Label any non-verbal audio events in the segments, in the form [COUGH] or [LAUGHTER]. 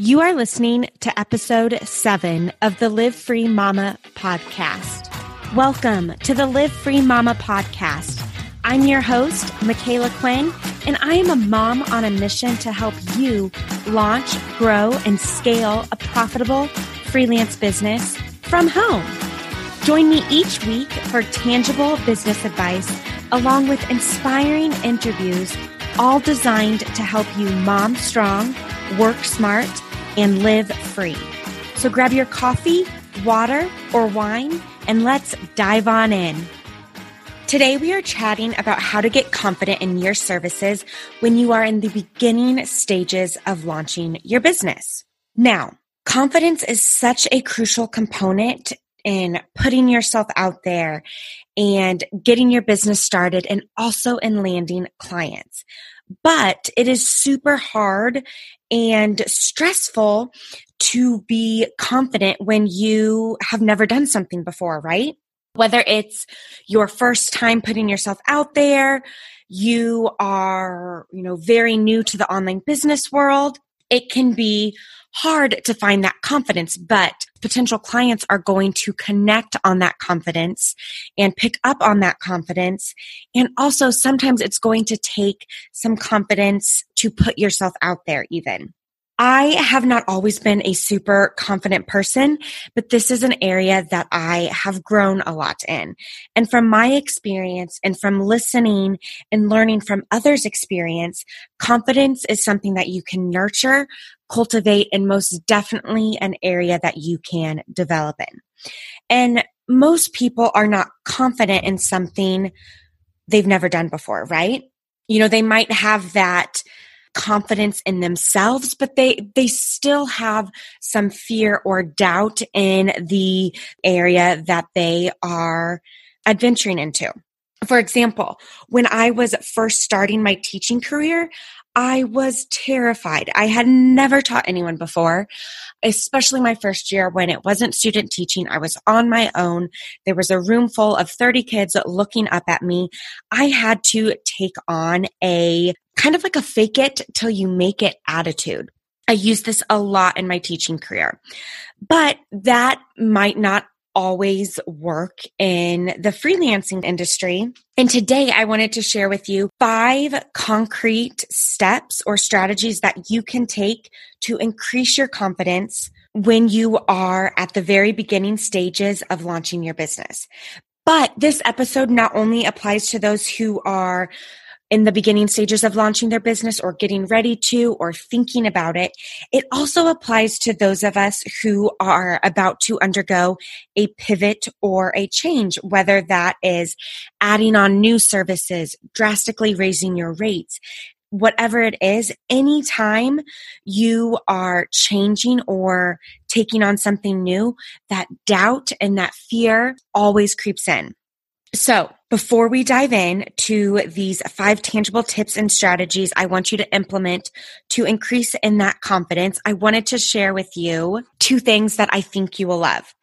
You are listening to episode seven of the Live Free Mama podcast. Welcome to the Live Free Mama podcast. I'm your host, Micala Quinn, and I am a mom on a mission to help you launch, grow, and scale a profitable freelance business from home. Join me each week for tangible business advice along with inspiring interviews, all designed to help you mom strong, work smart, and live free. So grab your coffee, water, or wine, and let's dive on in. Today, we are chatting about how to get confident in your services when you are in the beginning stages of launching your business. Now, confidence is such a crucial component in putting yourself out there and getting your business started and also in landing clients but it is super hard and stressful to be confident when you have never done something before, right? Whether it's your first time putting yourself out there, you are, you know, very new to the online business world, it can be hard to find that confidence, but potential clients are going to connect on that confidence and pick up on that confidence. And also sometimes it's going to take some confidence to put yourself out there even. I have not always been a super confident person, but this is an area that I have grown a lot in. And from my experience and from listening and learning from others' experience, confidence is something that you can nurture, cultivate, and most definitely an area that you can develop in. And most people are not confident in something they've never done before, right? You know, they might have that confidence in themselves, but they, they still have some fear or doubt in the area that they are adventuring into. For example, when I was first starting my teaching career, I was terrified. I had never taught anyone before, especially my first year when it wasn't student teaching. I was on my own. There was a room full of 30 kids looking up at me. I had to take on a kind of like a fake it till you make it attitude. I use this a lot in my teaching career, but that might not always work in the freelancing industry. And today I wanted to share with you five concrete steps or strategies that you can take to increase your confidence when you are at the very beginning stages of launching your business. But this episode not only applies to those who are in the beginning stages of launching their business or getting ready to or thinking about it. It also applies to those of us who are about to undergo a pivot or a change, whether that is adding on new services, drastically raising your rates, whatever it is, anytime you are changing or taking on something new, that doubt and that fear always creeps in. So before we dive in to these five tangible tips and strategies I want you to implement to increase in that confidence, I wanted to share with you two things that I think you will love.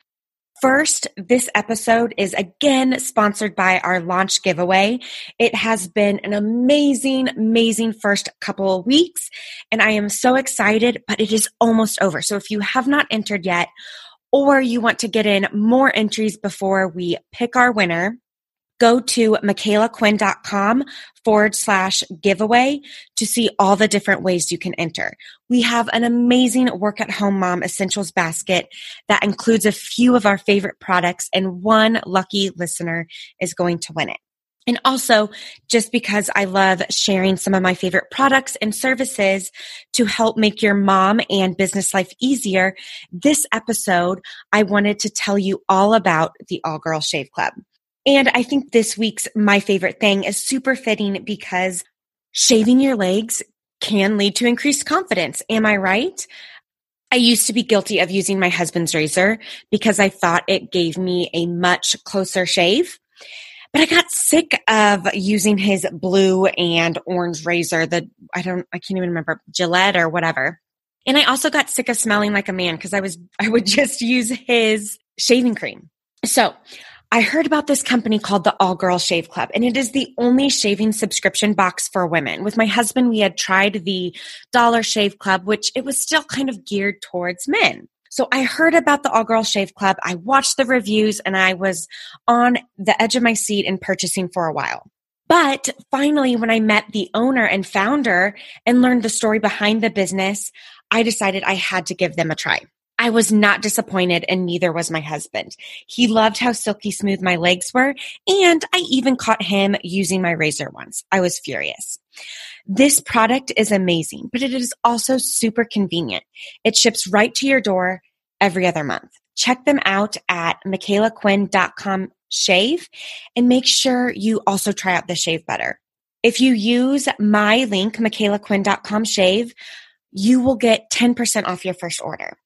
First, this episode is again sponsored by our launch giveaway. It has been an amazing, amazing first couple of weeks, and I am so excited, but it is almost over. So if you have not entered yet, or you want to get in more entries before we pick our winner, go to micalaquinn.com forward slash giveaway to see all the different ways you can enter. We have an amazing work at home mom essentials basket that includes a few of our favorite products and one lucky listener is going to win it. And also, just because I love sharing some of my favorite products and services to help make your mom and business life easier, this episode, I wanted to tell you all about the All Girl Shave Club. And I think this week's my favorite thing is super fitting because shaving your legs can lead to increased confidence. Am I right? I used to be guilty of using my husband's razor because I thought it gave me a much closer shave. But I got sick of using his blue and orange razor, the I don't I can't even remember Gillette or whatever. And I also got sick of smelling like a man because I was I would [LAUGHS] just use his shaving cream. So I heard about this company called the All Girl Shave Club, and it is the only shaving subscription box for women. With my husband, we had tried the Dollar Shave Club, which it was still kind of geared towards men. So I heard about the All Girl Shave Club. I watched the reviews and I was on the edge of my seat and purchasing for a while. But finally, when I met the owner and founder and learned the story behind the business, I decided I had to give them a try. I was not disappointed and neither was my husband. He loved how silky smooth my legs were and I even caught him using my razor once. I was furious. This product is amazing, but it is also super convenient. It ships right to your door every other month. Check them out at micalaquinn.com shave and make sure you also try out the shave butter. If you use my link, micalaquinn.com shave, you will get 10% off your first order.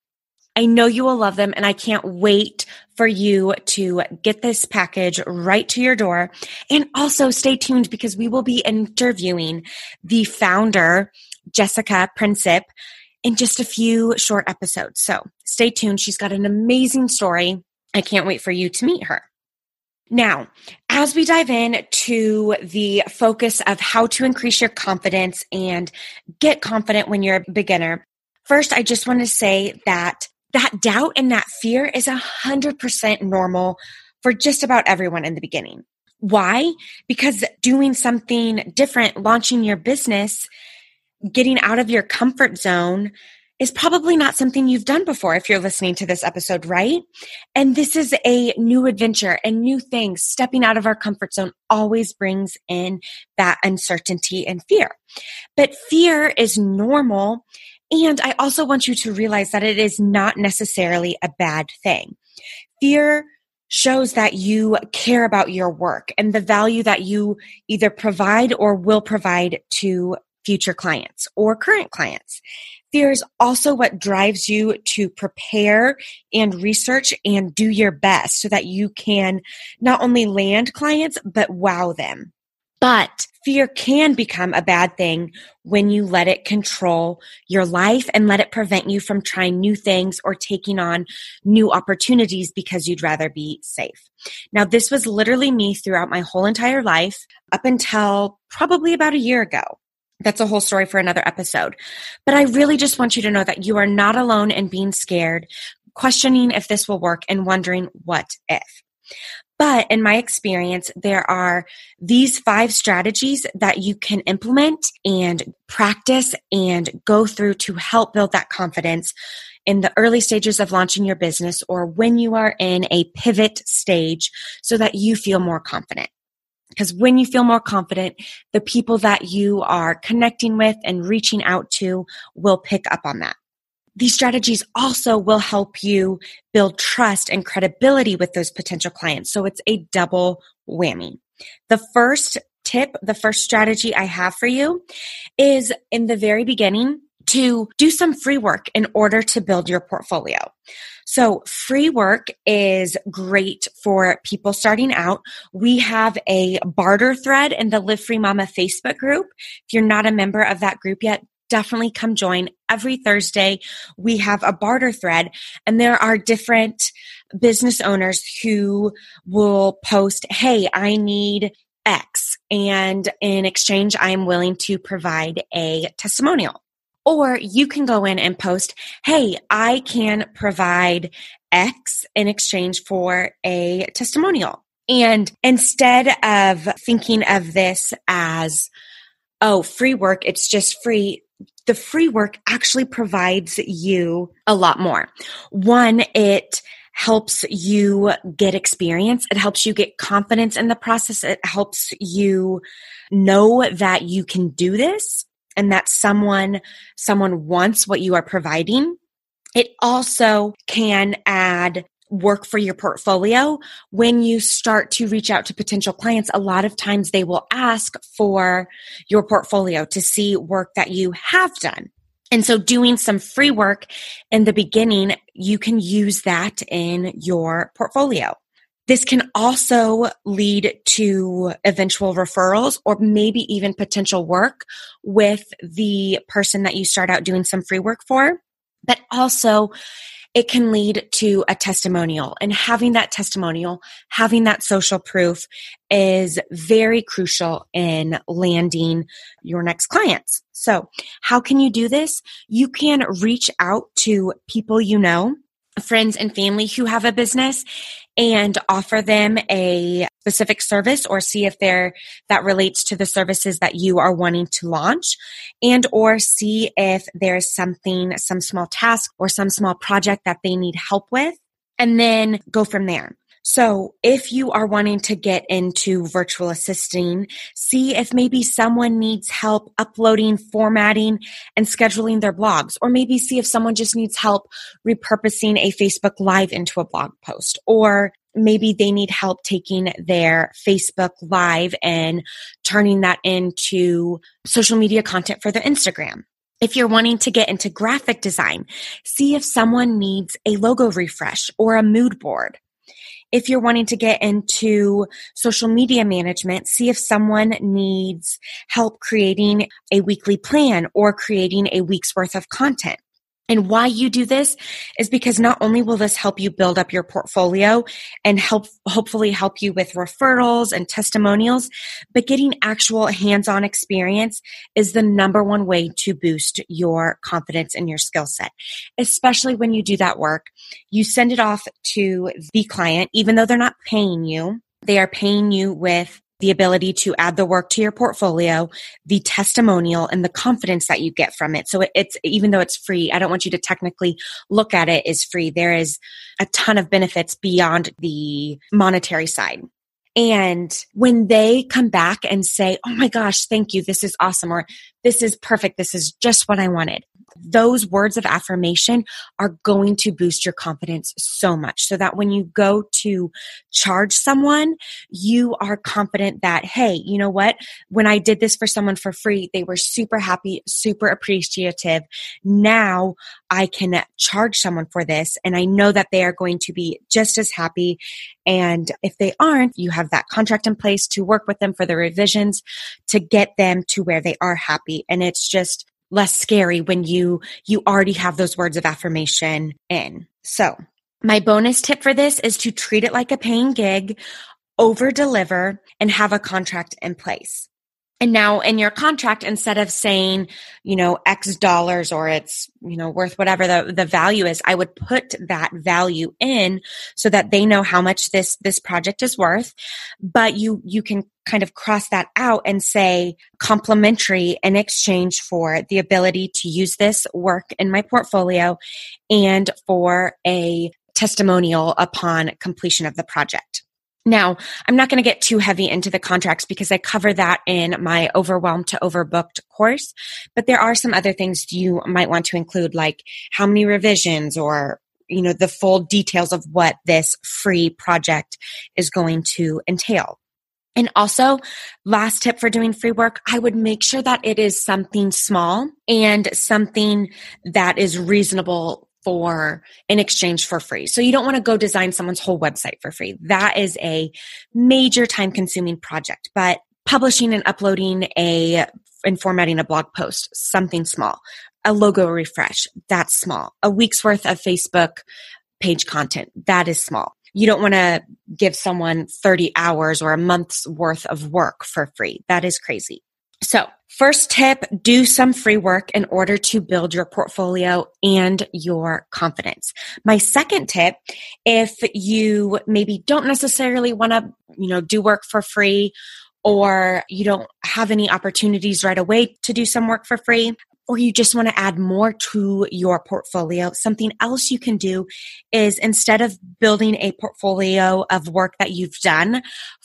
I know you will love them and I can't wait for you to get this package right to your door. And also stay tuned because we will be interviewing the founder, Jessica Princip, in just a few short episodes. So stay tuned. She's got an amazing story. I can't wait for you to meet her. Now, as we dive in to the focus of how to increase your confidence and get confident when you're a beginner, first, I just want to say that that doubt and that fear is a hundred percent normal for just about everyone in the beginning. Why? Because doing something different, launching your business, getting out of your comfort zone is probably not something you've done before if you're listening to this episode, right? And this is a new adventure and new things. Stepping out of our comfort zone always brings in that uncertainty and fear. But fear is normal and I also want you to realize that it is not necessarily a bad thing. Fear shows that you care about your work and the value that you either provide or will provide to future clients or current clients. Fear is also what drives you to prepare and research and do your best so that you can not only land clients, but wow them. But fear can become a bad thing when you let it control your life and let it prevent you from trying new things or taking on new opportunities because you'd rather be safe. Now, this was literally me throughout my whole entire life up until probably about a year ago. That's a whole story for another episode. But I really just want you to know that you are not alone in being scared, questioning if this will work, and wondering what if. But in my experience, there are these five strategies that you can implement and practice and go through to help build that confidence in the early stages of launching your business or when you are in a pivot stage so that you feel more confident. Because when you feel more confident, the people that you are connecting with and reaching out to will pick up on that. These strategies also will help you build trust and credibility with those potential clients. So it's a double whammy. The first tip, the first strategy I have for you is in the very beginning to do some free work in order to build your portfolio. So free work is great for people starting out. We have a barter thread in the Live Free Mama Facebook group. If you're not a member of that group yet, definitely come join. Every Thursday, we have a barter thread, and there are different business owners who will post, Hey, I need X, and in exchange, I am willing to provide a testimonial. Or you can go in and post, Hey, I can provide X in exchange for a testimonial. And instead of thinking of this as, oh, free work, it's just free the free work actually provides you a lot more. One, it helps you get experience. It helps you get confidence in the process. It helps you know that you can do this and that someone, someone wants what you are providing. It also can add work for your portfolio, when you start to reach out to potential clients, a lot of times they will ask for your portfolio to see work that you have done. And so doing some free work in the beginning, you can use that in your portfolio. This can also lead to eventual referrals or maybe even potential work with the person that you start out doing some free work for. But also it can lead to a testimonial. And having that testimonial, having that social proof is very crucial in landing your next clients. So, how can you do this? You can reach out to people you know friends and family who have a business and offer them a specific service or see if they're that relates to the services that you are wanting to launch and or see if there's something some small task or some small project that they need help with and then go from there so if you are wanting to get into virtual assisting, see if maybe someone needs help uploading, formatting, and scheduling their blogs, or maybe see if someone just needs help repurposing a Facebook Live into a blog post, or maybe they need help taking their Facebook Live and turning that into social media content for their Instagram. If you're wanting to get into graphic design, see if someone needs a logo refresh or a mood board if you're wanting to get into social media management, see if someone needs help creating a weekly plan or creating a week's worth of content. And why you do this is because not only will this help you build up your portfolio and help, hopefully help you with referrals and testimonials, but getting actual hands-on experience is the number one way to boost your confidence in your skill set. Especially when you do that work, you send it off to the client, even though they're not paying you. They are paying you with the ability to add the work to your portfolio, the testimonial, and the confidence that you get from it. So it's, even though it's free, I don't want you to technically look at it as free. There is a ton of benefits beyond the monetary side. And when they come back and say, Oh my gosh, thank you. This is awesome. Or this is perfect. This is just what I wanted those words of affirmation are going to boost your confidence so much so that when you go to charge someone, you are confident that, hey, you know what? When I did this for someone for free, they were super happy, super appreciative. Now I can charge someone for this and I know that they are going to be just as happy. And if they aren't, you have that contract in place to work with them for the revisions to get them to where they are happy. And it's just less scary when you you already have those words of affirmation in. So, my bonus tip for this is to treat it like a paying gig, over deliver and have a contract in place. And now in your contract, instead of saying, you know, X dollars or it's, you know, worth whatever the, the value is, I would put that value in so that they know how much this, this project is worth. But you, you can kind of cross that out and say complimentary in exchange for the ability to use this work in my portfolio and for a testimonial upon completion of the project. Now, I'm not going to get too heavy into the contracts because I cover that in my overwhelmed to overbooked course, but there are some other things you might want to include like how many revisions or you know the full details of what this free project is going to entail. And also, last tip for doing free work, I would make sure that it is something small and something that is reasonable for in exchange for free. So you don't want to go design someone's whole website for free. That is a major time consuming project, but publishing and uploading a and formatting a blog post, something small. A logo refresh, that's small. A week's worth of Facebook page content, that is small. You don't want to give someone 30 hours or a month's worth of work for free. That is crazy. So, first tip do some free work in order to build your portfolio and your confidence. My second tip if you maybe don't necessarily want to, you know, do work for free or you don't have any opportunities right away to do some work for free, or you just want to add more to your portfolio, something else you can do is instead of building a portfolio of work that you've done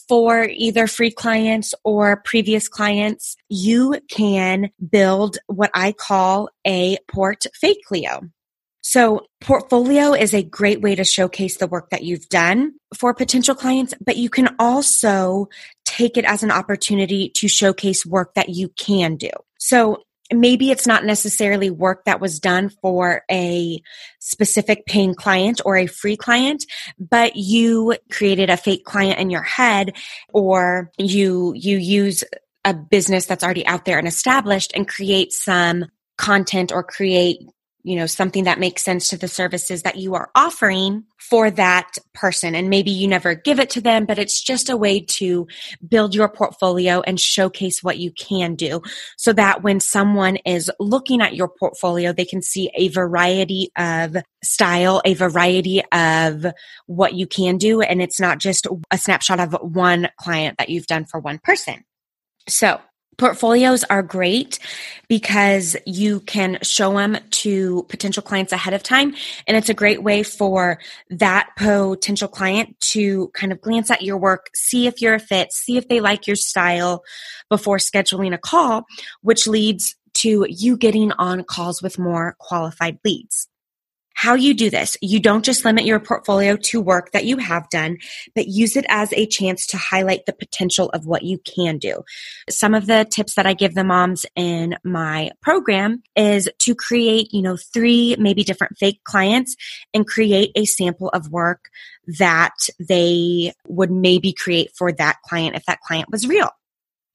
for either free clients or previous clients, you can build what I call a portfolio. So portfolio is a great way to showcase the work that you've done for potential clients, but you can also take it as an opportunity to showcase work that you can do. So maybe it's not necessarily work that was done for a specific paying client or a free client but you created a fake client in your head or you you use a business that's already out there and established and create some content or create you know, something that makes sense to the services that you are offering for that person. And maybe you never give it to them, but it's just a way to build your portfolio and showcase what you can do so that when someone is looking at your portfolio, they can see a variety of style, a variety of what you can do. And it's not just a snapshot of one client that you've done for one person. So Portfolios are great because you can show them to potential clients ahead of time. And it's a great way for that potential client to kind of glance at your work, see if you're a fit, see if they like your style before scheduling a call, which leads to you getting on calls with more qualified leads how you do this. You don't just limit your portfolio to work that you have done, but use it as a chance to highlight the potential of what you can do. Some of the tips that I give the moms in my program is to create, you know, three maybe different fake clients and create a sample of work that they would maybe create for that client if that client was real.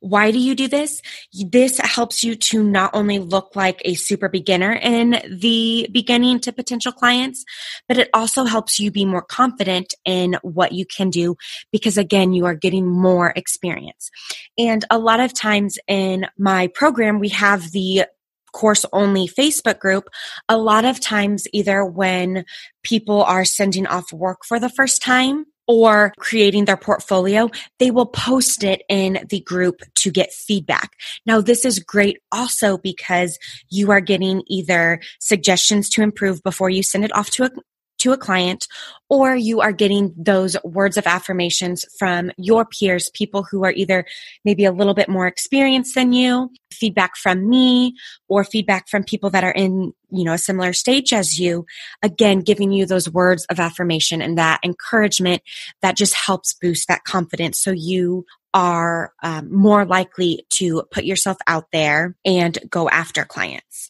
Why do you do this? This helps you to not only look like a super beginner in the beginning to potential clients, but it also helps you be more confident in what you can do because again, you are getting more experience. And a lot of times in my program, we have the course only Facebook group, a lot of times either when people are sending off work for the first time or creating their portfolio, they will post it in the group to get feedback. Now, this is great also because you are getting either suggestions to improve before you send it off to a to a client, or you are getting those words of affirmations from your peers, people who are either maybe a little bit more experienced than you, feedback from me, or feedback from people that are in, you know, a similar stage as you. Again, giving you those words of affirmation and that encouragement that just helps boost that confidence. So you are um, more likely to put yourself out there and go after clients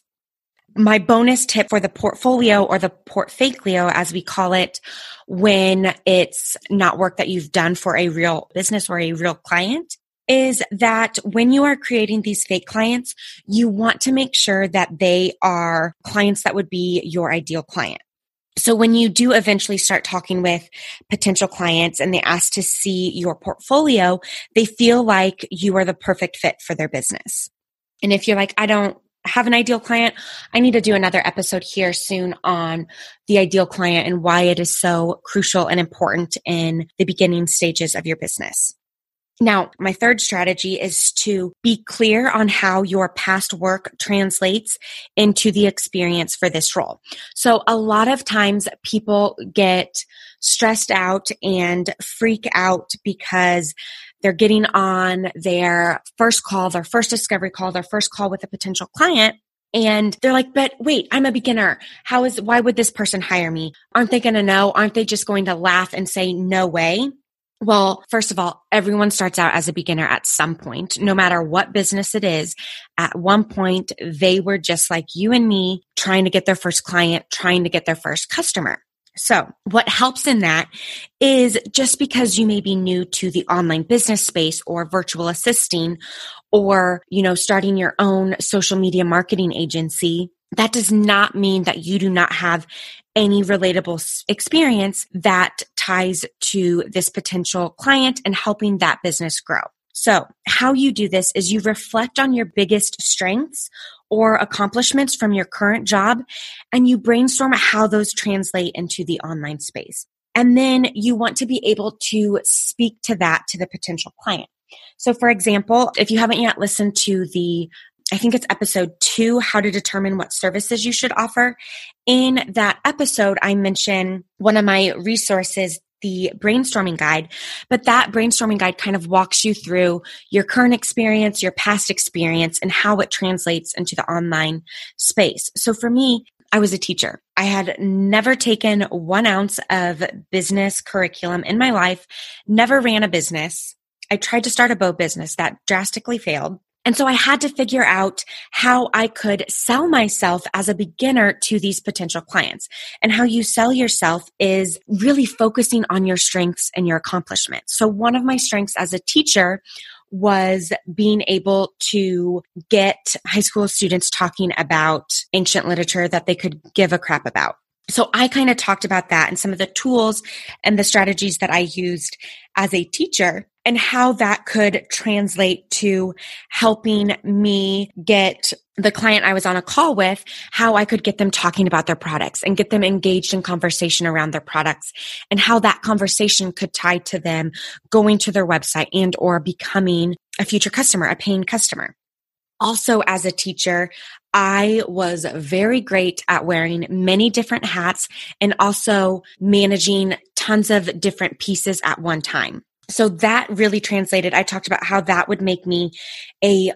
my bonus tip for the portfolio or the portfolio, as we call it, when it's not work that you've done for a real business or a real client is that when you are creating these fake clients, you want to make sure that they are clients that would be your ideal client. So when you do eventually start talking with potential clients and they ask to see your portfolio, they feel like you are the perfect fit for their business. And if you're like, I don't have an ideal client, I need to do another episode here soon on the ideal client and why it is so crucial and important in the beginning stages of your business. Now, my third strategy is to be clear on how your past work translates into the experience for this role. So a lot of times people get stressed out and freak out because they're getting on their first call, their first discovery call, their first call with a potential client. And they're like, but wait, I'm a beginner. How is, why would this person hire me? Aren't they going to know? Aren't they just going to laugh and say, no way? Well, first of all, everyone starts out as a beginner at some point, no matter what business it is. At one point, they were just like you and me trying to get their first client, trying to get their first customer. So what helps in that is just because you may be new to the online business space or virtual assisting or, you know, starting your own social media marketing agency, that does not mean that you do not have any relatable experience that ties to this potential client and helping that business grow. So, how you do this is you reflect on your biggest strengths or accomplishments from your current job and you brainstorm how those translate into the online space. And then you want to be able to speak to that to the potential client. So, for example, if you haven't yet listened to the I think it's episode two, how to determine what services you should offer. In that episode, I mention one of my resources the brainstorming guide, but that brainstorming guide kind of walks you through your current experience, your past experience, and how it translates into the online space. So for me, I was a teacher. I had never taken one ounce of business curriculum in my life, never ran a business. I tried to start a bow business that drastically failed. And so I had to figure out how I could sell myself as a beginner to these potential clients. And how you sell yourself is really focusing on your strengths and your accomplishments. So one of my strengths as a teacher was being able to get high school students talking about ancient literature that they could give a crap about. So I kind of talked about that and some of the tools and the strategies that I used as a teacher and how that could translate to helping me get the client I was on a call with, how I could get them talking about their products and get them engaged in conversation around their products and how that conversation could tie to them going to their website and or becoming a future customer, a paying customer. Also, as a teacher, I was very great at wearing many different hats and also managing tons of different pieces at one time. So that really translated. I talked about how that would make me a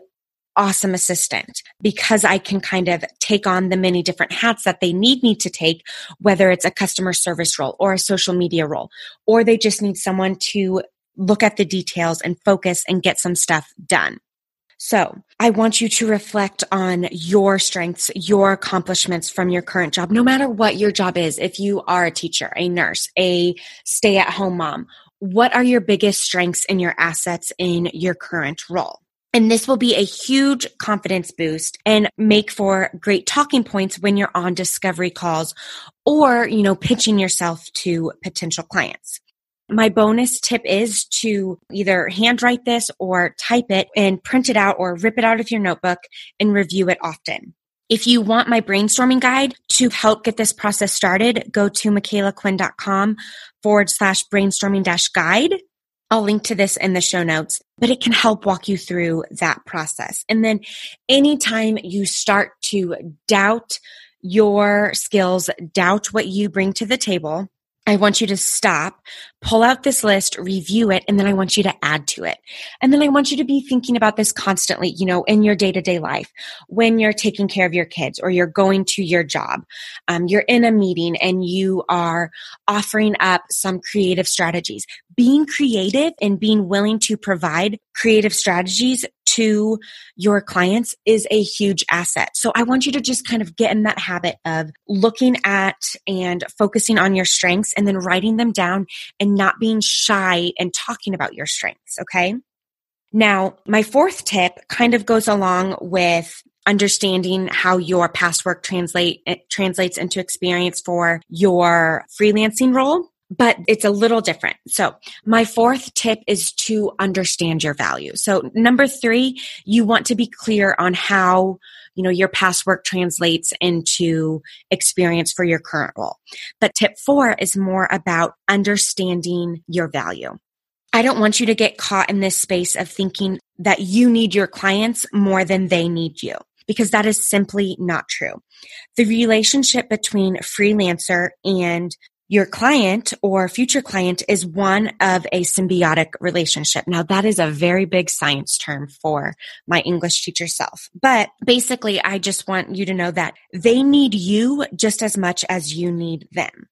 awesome assistant because I can kind of take on the many different hats that they need me to take, whether it's a customer service role or a social media role, or they just need someone to look at the details and focus and get some stuff done. So I want you to reflect on your strengths, your accomplishments from your current job, no matter what your job is. If you are a teacher, a nurse, a stay at home mom, what are your biggest strengths and your assets in your current role? And this will be a huge confidence boost and make for great talking points when you're on discovery calls or, you know, pitching yourself to potential clients. My bonus tip is to either handwrite this or type it and print it out or rip it out of your notebook and review it often. If you want my brainstorming guide to help get this process started, go to micalaquinn.com forward slash brainstorming dash guide. I'll link to this in the show notes, but it can help walk you through that process. And then anytime you start to doubt your skills, doubt what you bring to the table, I want you to stop, pull out this list, review it, and then I want you to add to it. And then I want you to be thinking about this constantly, you know, in your day to day life when you're taking care of your kids or you're going to your job. Um, you're in a meeting and you are offering up some creative strategies. Being creative and being willing to provide creative strategies to your clients is a huge asset. So I want you to just kind of get in that habit of looking at and focusing on your strengths and then writing them down and not being shy and talking about your strengths. Okay. Now, my fourth tip kind of goes along with understanding how your past work translate eh, translates into experience for your freelancing role but it's a little different. So my fourth tip is to understand your value. So number three, you want to be clear on how you know your past work translates into experience for your current role. But tip four is more about understanding your value. I don't want you to get caught in this space of thinking that you need your clients more than they need you because that is simply not true. The relationship between freelancer and your client or future client is one of a symbiotic relationship. Now that is a very big science term for my English teacher self. But basically, I just want you to know that they need you just as much as you need them.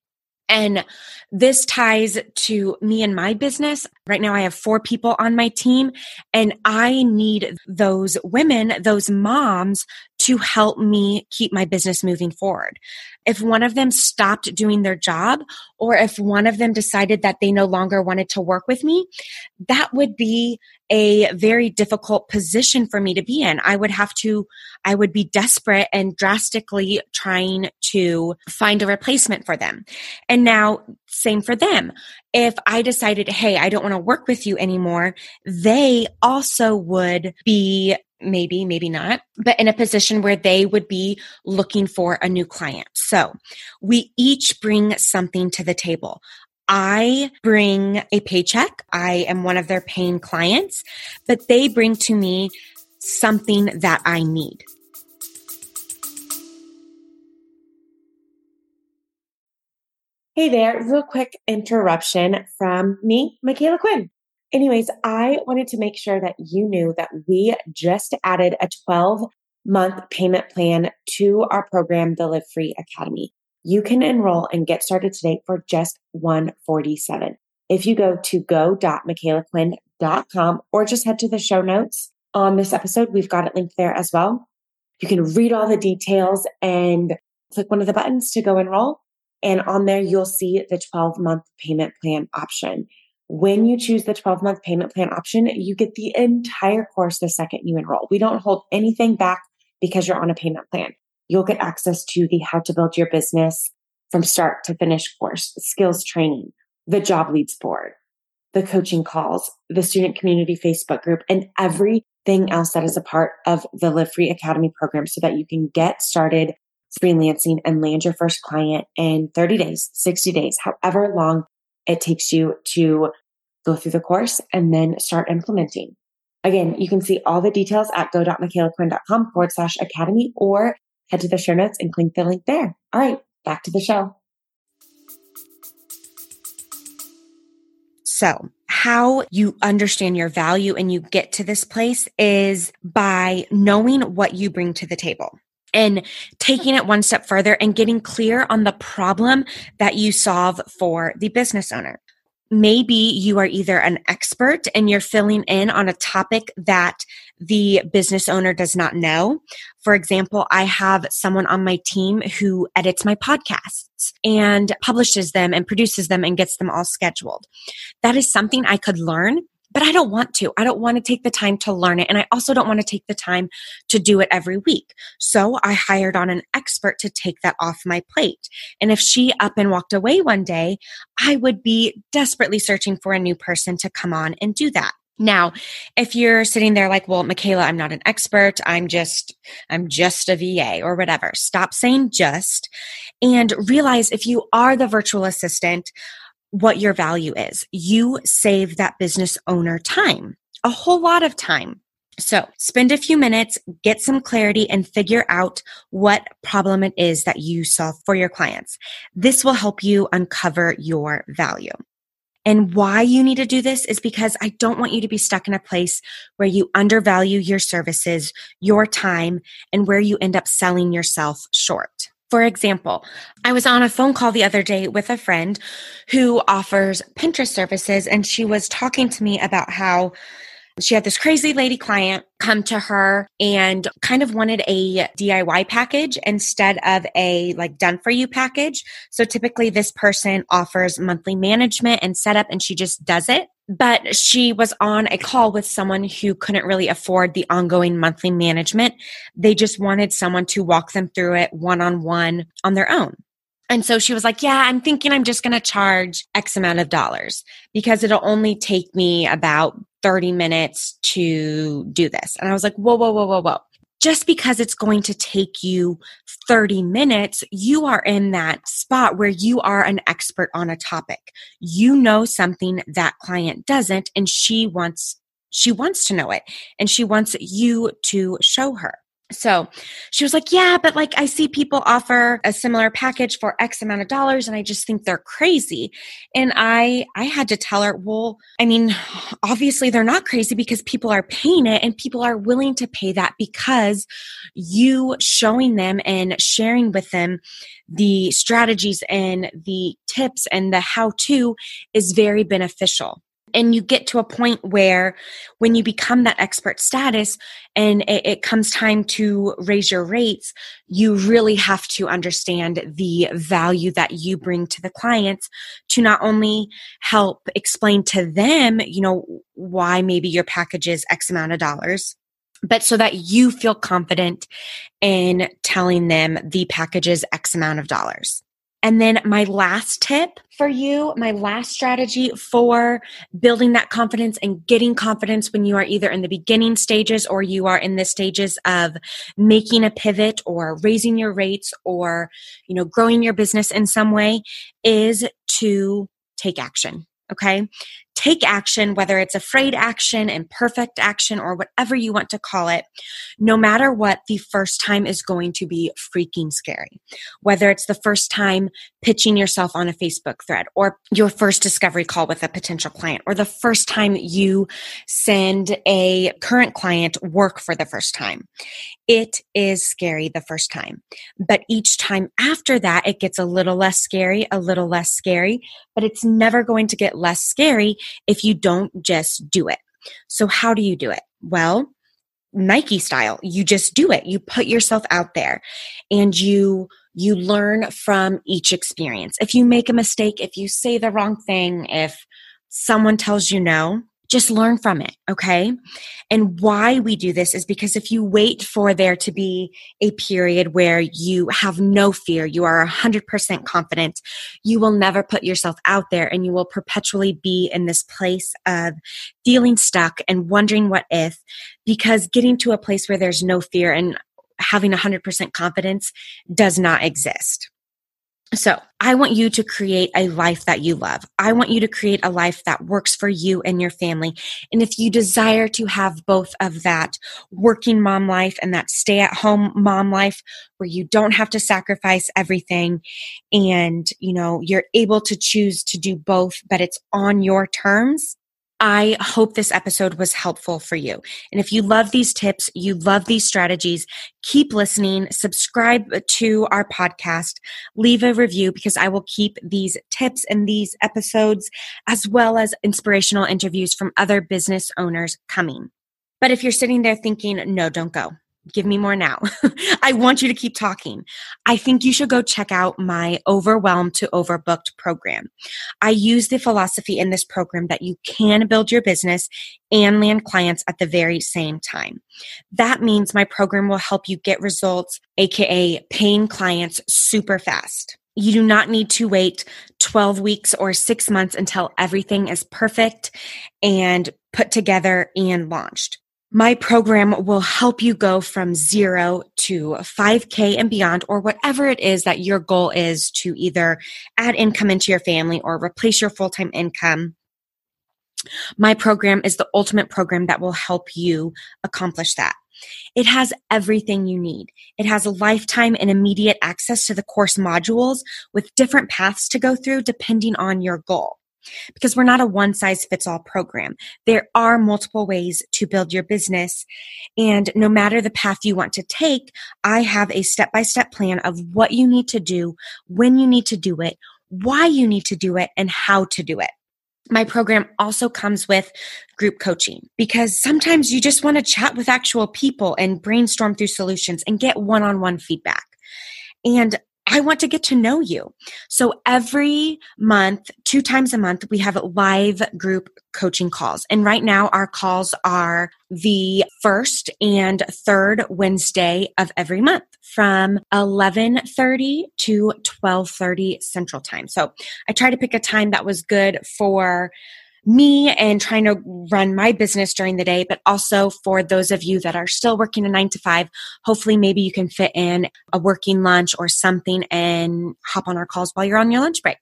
And this ties to me and my business. Right now, I have four people on my team, and I need those women, those moms to help me keep my business moving forward. If one of them stopped doing their job, or if one of them decided that they no longer wanted to work with me, that would be a very difficult position for me to be in. I would have to, I would be desperate and drastically trying to find a replacement for them. And now, same for them. If I decided, hey, I don't want to work with you anymore, they also would be maybe, maybe not, but in a position where they would be looking for a new client. So we each bring something to the table. I bring a paycheck. I am one of their paying clients, but they bring to me something that I need. Hey there, real quick interruption from me, Micala Quinn. Anyways, I wanted to make sure that you knew that we just added a 12 month payment plan to our program, the Live Free Academy. You can enroll and get started today for just 147. If you go to go.micalaquinn.com or just head to the show notes on this episode, we've got it linked there as well. You can read all the details and click one of the buttons to go enroll. And on there, you'll see the 12 month payment plan option When you choose the 12 month payment plan option, you get the entire course the second you enroll. We don't hold anything back because you're on a payment plan. You'll get access to the how to build your business from start to finish course, skills training, the job leads board, the coaching calls, the student community Facebook group, and everything else that is a part of the Live Free Academy program so that you can get started freelancing and land your first client in 30 days, 60 days, however long it takes you to go through the course and then start implementing. Again, you can see all the details at go.micalaquinn.com forward slash academy or head to the show notes and click the link there. All right, back to the show. So, how you understand your value and you get to this place is by knowing what you bring to the table and taking it one step further and getting clear on the problem that you solve for the business owner. Maybe you are either an expert and you're filling in on a topic that the business owner does not know. For example, I have someone on my team who edits my podcasts and publishes them and produces them and gets them all scheduled. That is something I could learn but I don't want to. I don't want to take the time to learn it. And I also don't want to take the time to do it every week. So I hired on an expert to take that off my plate. And if she up and walked away one day, I would be desperately searching for a new person to come on and do that. Now, if you're sitting there like, well, Micala, I'm not an expert. I'm just, I'm just a VA or whatever. Stop saying just and realize if you are the virtual assistant, what your value is. You save that business owner time, a whole lot of time. So spend a few minutes, get some clarity, and figure out what problem it is that you solve for your clients. This will help you uncover your value. And why you need to do this is because I don't want you to be stuck in a place where you undervalue your services, your time, and where you end up selling yourself short. For example, I was on a phone call the other day with a friend who offers Pinterest services, and she was talking to me about how she had this crazy lady client come to her and kind of wanted a DIY package instead of a like done for you package. So typically this person offers monthly management and setup and she just does it. But she was on a call with someone who couldn't really afford the ongoing monthly management. They just wanted someone to walk them through it one on one on their own. And so she was like, Yeah, I'm thinking I'm just going to charge X amount of dollars because it'll only take me about 30 minutes to do this. And I was like, Whoa, whoa, whoa, whoa, whoa. Just because it's going to take you 30 minutes, you are in that spot where you are an expert on a topic. You know something that client doesn't, and she wants she wants to know it and she wants you to show her. So she was like, Yeah, but like I see people offer a similar package for X amount of dollars and I just think they're crazy. And I I had to tell her, Well, I mean, obviously they're not crazy because people are paying it and people are willing to pay that because you showing them and sharing with them the strategies and the tips and the how to is very beneficial and you get to a point where when you become that expert status and it, it, comes time to raise your rates you really have to understand the value that you bring to the clients to not only help explain to them you know why maybe your package is x amount of dollars but so that you feel confident in telling them the package is x amount of dollars and then my last tip for you, my last strategy for building that confidence and getting confidence when you are either in the beginning stages or you are in the stages of making a pivot or raising your rates or, you know, growing your business in some way is to take action. Okay take action, whether it's afraid action, imperfect action, or whatever you want to call it, no matter what, the first time is going to be freaking scary. Whether it's the first time pitching yourself on a Facebook thread, or your first discovery call with a potential client, or the first time you send a current client work for the first time. It is scary the first time. But each time after that, it gets a little less scary, a little less scary, but it's never going to get less scary if you don't just do it. So, how do you do it? Well, Nike style, you just do it. You put yourself out there and you you learn from each experience. If you make a mistake, if you say the wrong thing, if someone tells you no, just learn from it, okay? And why we do this is because if you wait for there to be a period where you have no fear, you are 100% confident, you will never put yourself out there and you will perpetually be in this place of feeling stuck and wondering what if, because getting to a place where there's no fear and having 100% confidence does not exist. So I want you to create a life that you love. I want you to create a life that works for you and your family. And if you desire to have both of that working mom life and that stay at home mom life where you don't have to sacrifice everything and, you know, you're able to choose to do both, but it's on your terms, I hope this episode was helpful for you. And if you love these tips, you love these strategies, keep listening, subscribe to our podcast, leave a review because I will keep these tips and these episodes as well as inspirational interviews from other business owners coming. But if you're sitting there thinking, no, don't go give me more now. [LAUGHS] I want you to keep talking. I think you should go check out my overwhelmed to overbooked program. I use the philosophy in this program that you can build your business and land clients at the very same time. That means my program will help you get results, aka paying clients super fast. You do not need to wait 12 weeks or six months until everything is perfect and put together and launched. My program will help you go from zero to 5K and beyond, or whatever it is that your goal is to either add income into your family or replace your full time income. My program is the ultimate program that will help you accomplish that. It has everything you need. It has a lifetime and immediate access to the course modules with different paths to go through depending on your goal because we're not a one size fits all program. There are multiple ways to build your business. And no matter the path you want to take, I have a step by step plan of what you need to do, when you need to do it, why you need to do it, and how to do it. My program also comes with group coaching because sometimes you just want to chat with actual people and brainstorm through solutions and get one on one feedback. And I want to get to know you. So every month, two times a month, we have live group coaching calls. And right now our calls are the first and third Wednesday of every month from 11:30 to 12:30 central time. So I try to pick a time that was good for me and trying to run my business during the day, but also for those of you that are still working a nine to five, hopefully maybe you can fit in a working lunch or something and hop on our calls while you're on your lunch break.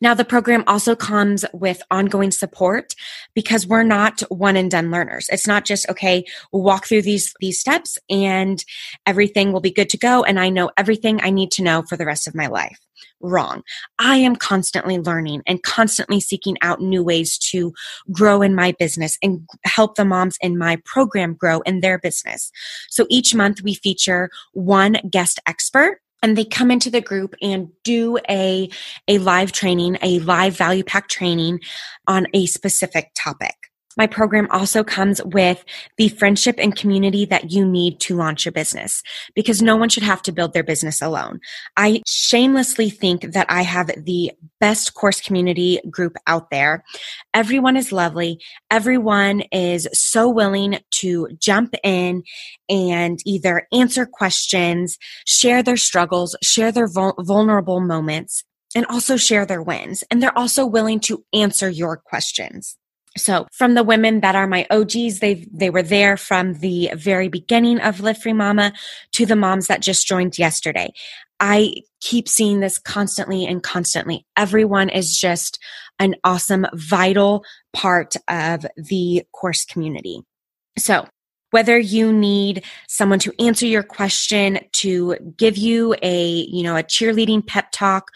Now, the program also comes with ongoing support because we're not one and done learners. It's not just, okay, we'll walk through these, these steps and everything will be good to go. And I know everything I need to know for the rest of my life wrong. I am constantly learning and constantly seeking out new ways to grow in my business and help the moms in my program grow in their business. So each month we feature one guest expert and they come into the group and do a a live training a live value pack training on a specific topic my program also comes with the friendship and community that you need to launch your business because no one should have to build their business alone. I shamelessly think that I have the best course community group out there. Everyone is lovely. Everyone is so willing to jump in and either answer questions, share their struggles, share their vul- vulnerable moments, and also share their wins. And they're also willing to answer your questions. So from the women that are my OGs, they they were there from the very beginning of Live Free Mama to the moms that just joined yesterday. I keep seeing this constantly and constantly. Everyone is just an awesome, vital part of the course community. So whether you need someone to answer your question, to give you a, you know, a cheerleading pep talk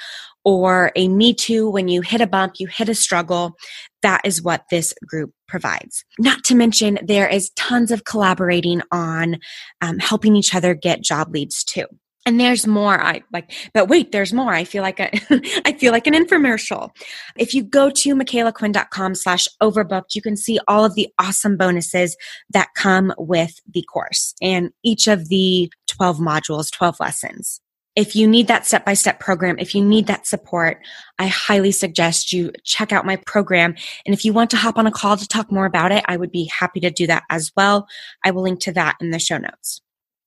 or a me too when you hit a bump, you hit a struggle. That is what this group provides. Not to mention, there is tons of collaborating on um, helping each other get job leads too. And there's more. I like, but wait, there's more. I feel like a, [LAUGHS] I feel like an infomercial. If you go to micalaquinn.com slash overbooked, you can see all of the awesome bonuses that come with the course and each of the 12 modules, 12 lessons. If you need that step by step program, if you need that support, I highly suggest you check out my program. And if you want to hop on a call to talk more about it, I would be happy to do that as well. I will link to that in the show notes.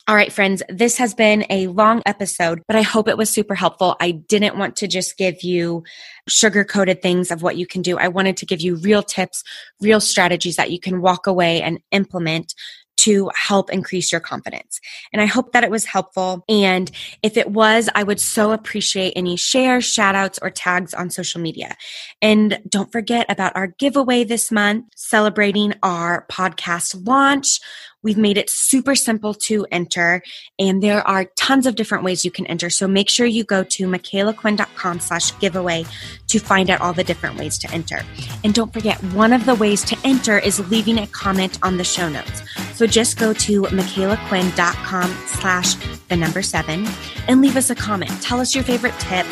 All right, friends, this has been a long episode, but I hope it was super helpful. I didn't want to just give you sugar coated things of what you can do. I wanted to give you real tips, real strategies that you can walk away and implement to help increase your confidence. And I hope that it was helpful. And if it was, I would so appreciate any shares, shout outs, or tags on social media. And don't forget about our giveaway this month, celebrating our podcast launch. We've made it super simple to enter and there are tons of different ways you can enter. So make sure you go to micalaquinn.com slash giveaway to find out all the different ways to enter. And don't forget, one of the ways to enter is leaving a comment on the show notes. So just go to micalaquinn.com slash the number seven and leave us a comment. Tell us your favorite tip.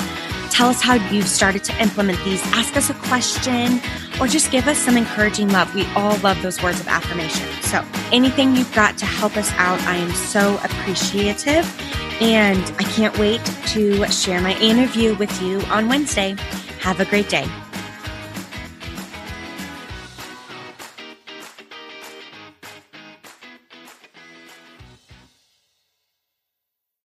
Tell us how you've started to implement these. Ask us a question or just give us some encouraging love. We all love those words of affirmation. So anything you've got to help us out, I am so appreciative. And I can't wait to share my interview with you on Wednesday. Have a great day.